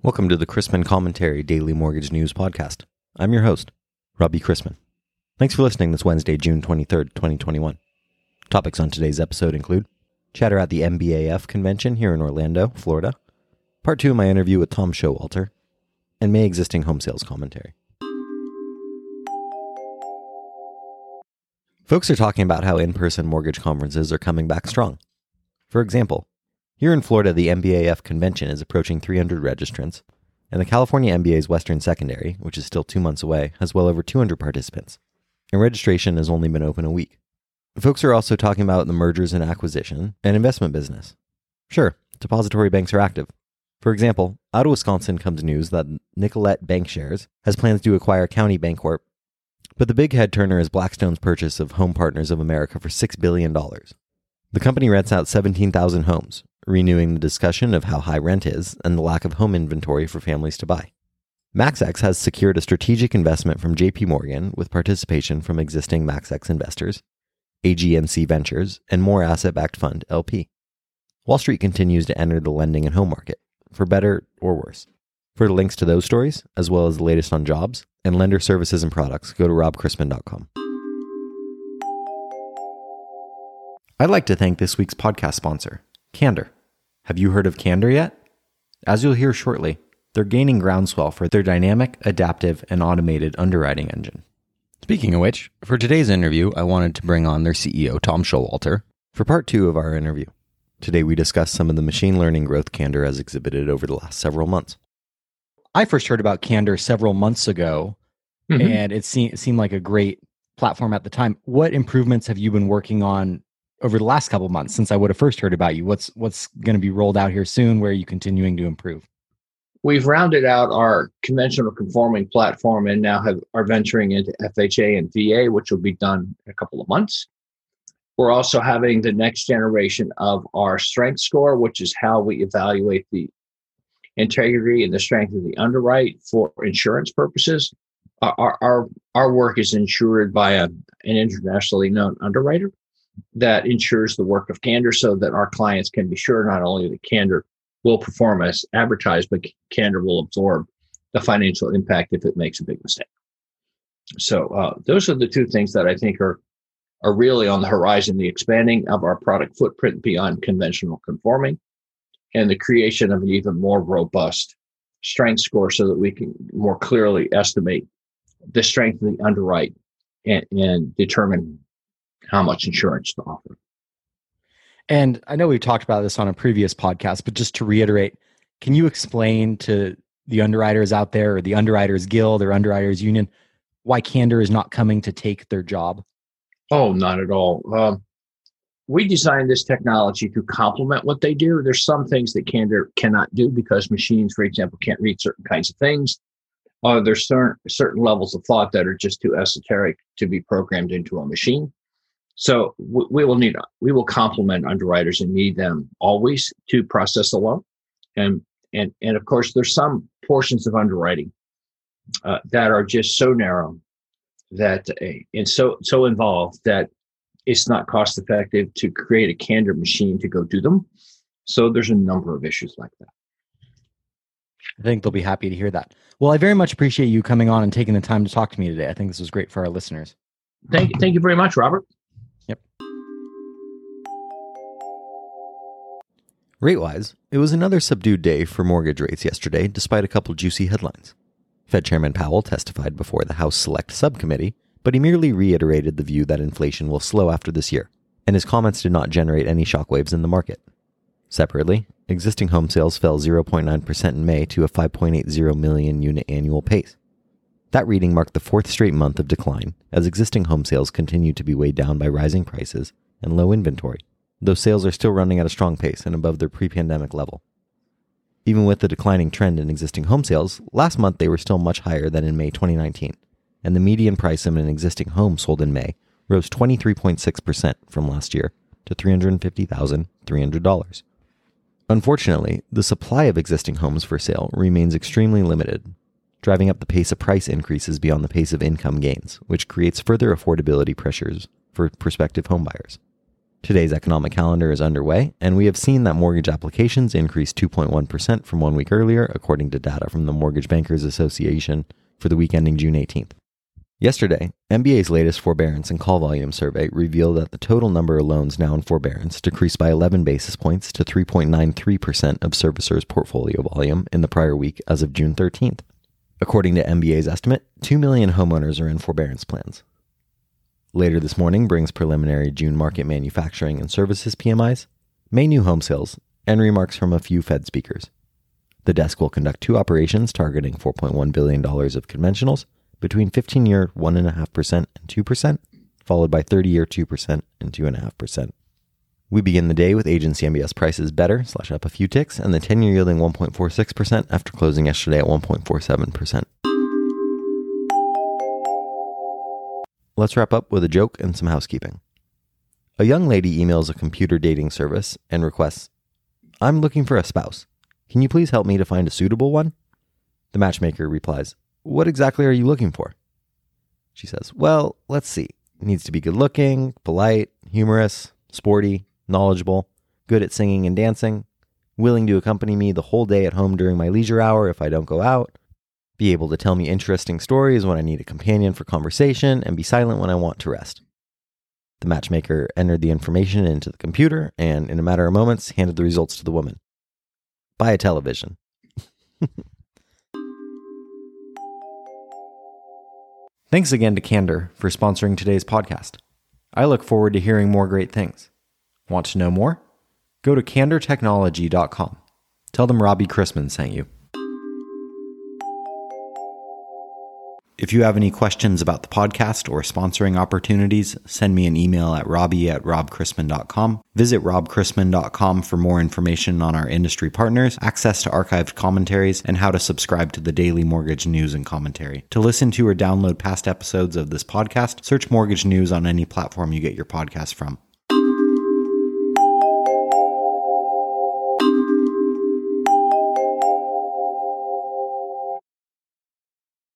Welcome to the Chrisman Commentary Daily Mortgage News Podcast. I'm your host, Robbie Chrisman. Thanks for listening this Wednesday, June 23rd, 2021. Topics on today's episode include chatter at the MBAF convention here in Orlando, Florida, part two of my interview with Tom Showalter, and May existing home sales commentary. Folks are talking about how in person mortgage conferences are coming back strong. For example, here in Florida, the MBAF convention is approaching 300 registrants, and the California MBA's Western Secondary, which is still two months away, has well over 200 participants. And registration has only been open a week. Folks are also talking about the mergers and acquisition and investment business. Sure, depository banks are active. For example, out of Wisconsin comes news that Nicollet Bankshares has plans to acquire County Bancorp, but the big head turner is Blackstone's purchase of Home Partners of America for $6 billion. The company rents out 17,000 homes, renewing the discussion of how high rent is and the lack of home inventory for families to buy. MaxEx has secured a strategic investment from JP Morgan with participation from existing MaxEx investors, AGNC Ventures, and More Asset Backed Fund LP. Wall Street continues to enter the lending and home market, for better or worse. For links to those stories, as well as the latest on jobs and lender services and products, go to robchrisman.com. I'd like to thank this week's podcast sponsor, Candor. Have you heard of Candor yet? As you'll hear shortly, they're gaining groundswell for their dynamic, adaptive, and automated underwriting engine. Speaking of which, for today's interview, I wanted to bring on their CEO, Tom Showalter, for part two of our interview. Today, we discuss some of the machine learning growth Candor has exhibited over the last several months. I first heard about Candor several months ago, mm-hmm. and it, se- it seemed like a great platform at the time. What improvements have you been working on over the last couple months since I would have first heard about you? What's what's going to be rolled out here soon? Where are you continuing to improve? We've rounded out our conventional conforming platform and now have are venturing into FHA and VA, which will be done in a couple of months. We're also having the next generation of our strength score, which is how we evaluate the integrity and the strength of the underwrite for insurance purposes. Our, our, our work is insured by a, an internationally known underwriter that ensures the work of candor so that our clients can be sure not only that candor will perform as advertised, but candor will absorb the financial impact if it makes a big mistake. So uh, those are the two things that I think are are really on the horizon: the expanding of our product footprint beyond conventional conforming, and the creation of an even more robust strength score, so that we can more clearly estimate the strength of the underwrite and, and determine how much insurance to offer. And I know we've talked about this on a previous podcast, but just to reiterate, can you explain to the underwriters out there or the underwriters guild or underwriters union why candor is not coming to take their job? Oh, not at all. Um, we designed this technology to complement what they do. There's some things that Candor cannot do because machines, for example, can't read certain kinds of things. Uh, there's certain certain levels of thought that are just too esoteric to be programmed into a machine. So we, we will need we will complement underwriters and need them always to process a loan, and and and of course there's some portions of underwriting uh, that are just so narrow that uh, and so so involved that it's not cost effective to create a candor machine to go do them. So there's a number of issues like that. I think they'll be happy to hear that. Well, I very much appreciate you coming on and taking the time to talk to me today. I think this was great for our listeners. Thank, you. thank you very much, Robert. Rate wise, it was another subdued day for mortgage rates yesterday, despite a couple juicy headlines. Fed Chairman Powell testified before the House Select Subcommittee, but he merely reiterated the view that inflation will slow after this year, and his comments did not generate any shockwaves in the market. Separately, existing home sales fell 0.9% in May to a 5.80 million unit annual pace. That reading marked the fourth straight month of decline, as existing home sales continued to be weighed down by rising prices and low inventory though sales are still running at a strong pace and above their pre pandemic level. Even with the declining trend in existing home sales, last month they were still much higher than in May 2019, and the median price of an existing home sold in May rose 23.6% from last year to $350,300. Unfortunately, the supply of existing homes for sale remains extremely limited, driving up the pace of price increases beyond the pace of income gains, which creates further affordability pressures for prospective homebuyers. Today's economic calendar is underway, and we have seen that mortgage applications increased 2.1% from one week earlier, according to data from the Mortgage Bankers Association for the week ending June 18th. Yesterday, MBA's latest forbearance and call volume survey revealed that the total number of loans now in forbearance decreased by 11 basis points to 3.93% of servicers' portfolio volume in the prior week as of June 13th. According to MBA's estimate, 2 million homeowners are in forbearance plans. Later this morning brings preliminary June market manufacturing and services PMIs, May new home sales, and remarks from a few Fed speakers. The desk will conduct two operations targeting $4.1 billion of conventionals between 15 year 1.5% and 2%, followed by 30 year 2% and 2.5%. We begin the day with agency MBS prices better, slash up a few ticks, and the 10 year yielding 1.46% after closing yesterday at 1.47%. Let's wrap up with a joke and some housekeeping. A young lady emails a computer dating service and requests, I'm looking for a spouse. Can you please help me to find a suitable one? The matchmaker replies, What exactly are you looking for? She says, Well, let's see. Needs to be good looking, polite, humorous, sporty, knowledgeable, good at singing and dancing, willing to accompany me the whole day at home during my leisure hour if I don't go out, be able to tell me interesting stories when I need a companion for conversation, and be silent when I want to rest. The matchmaker entered the information into the computer and, in a matter of moments, handed the results to the woman. Buy a television. Thanks again to Candor for sponsoring today's podcast. I look forward to hearing more great things. Want to know more? Go to candortechnology.com. Tell them Robbie Chrisman sent you. If you have any questions about the podcast or sponsoring opportunities, send me an email at robbie at robchrisman.com. Visit robchrisman.com for more information on our industry partners, access to archived commentaries, and how to subscribe to the daily mortgage news and commentary. To listen to or download past episodes of this podcast, search mortgage news on any platform you get your podcast from.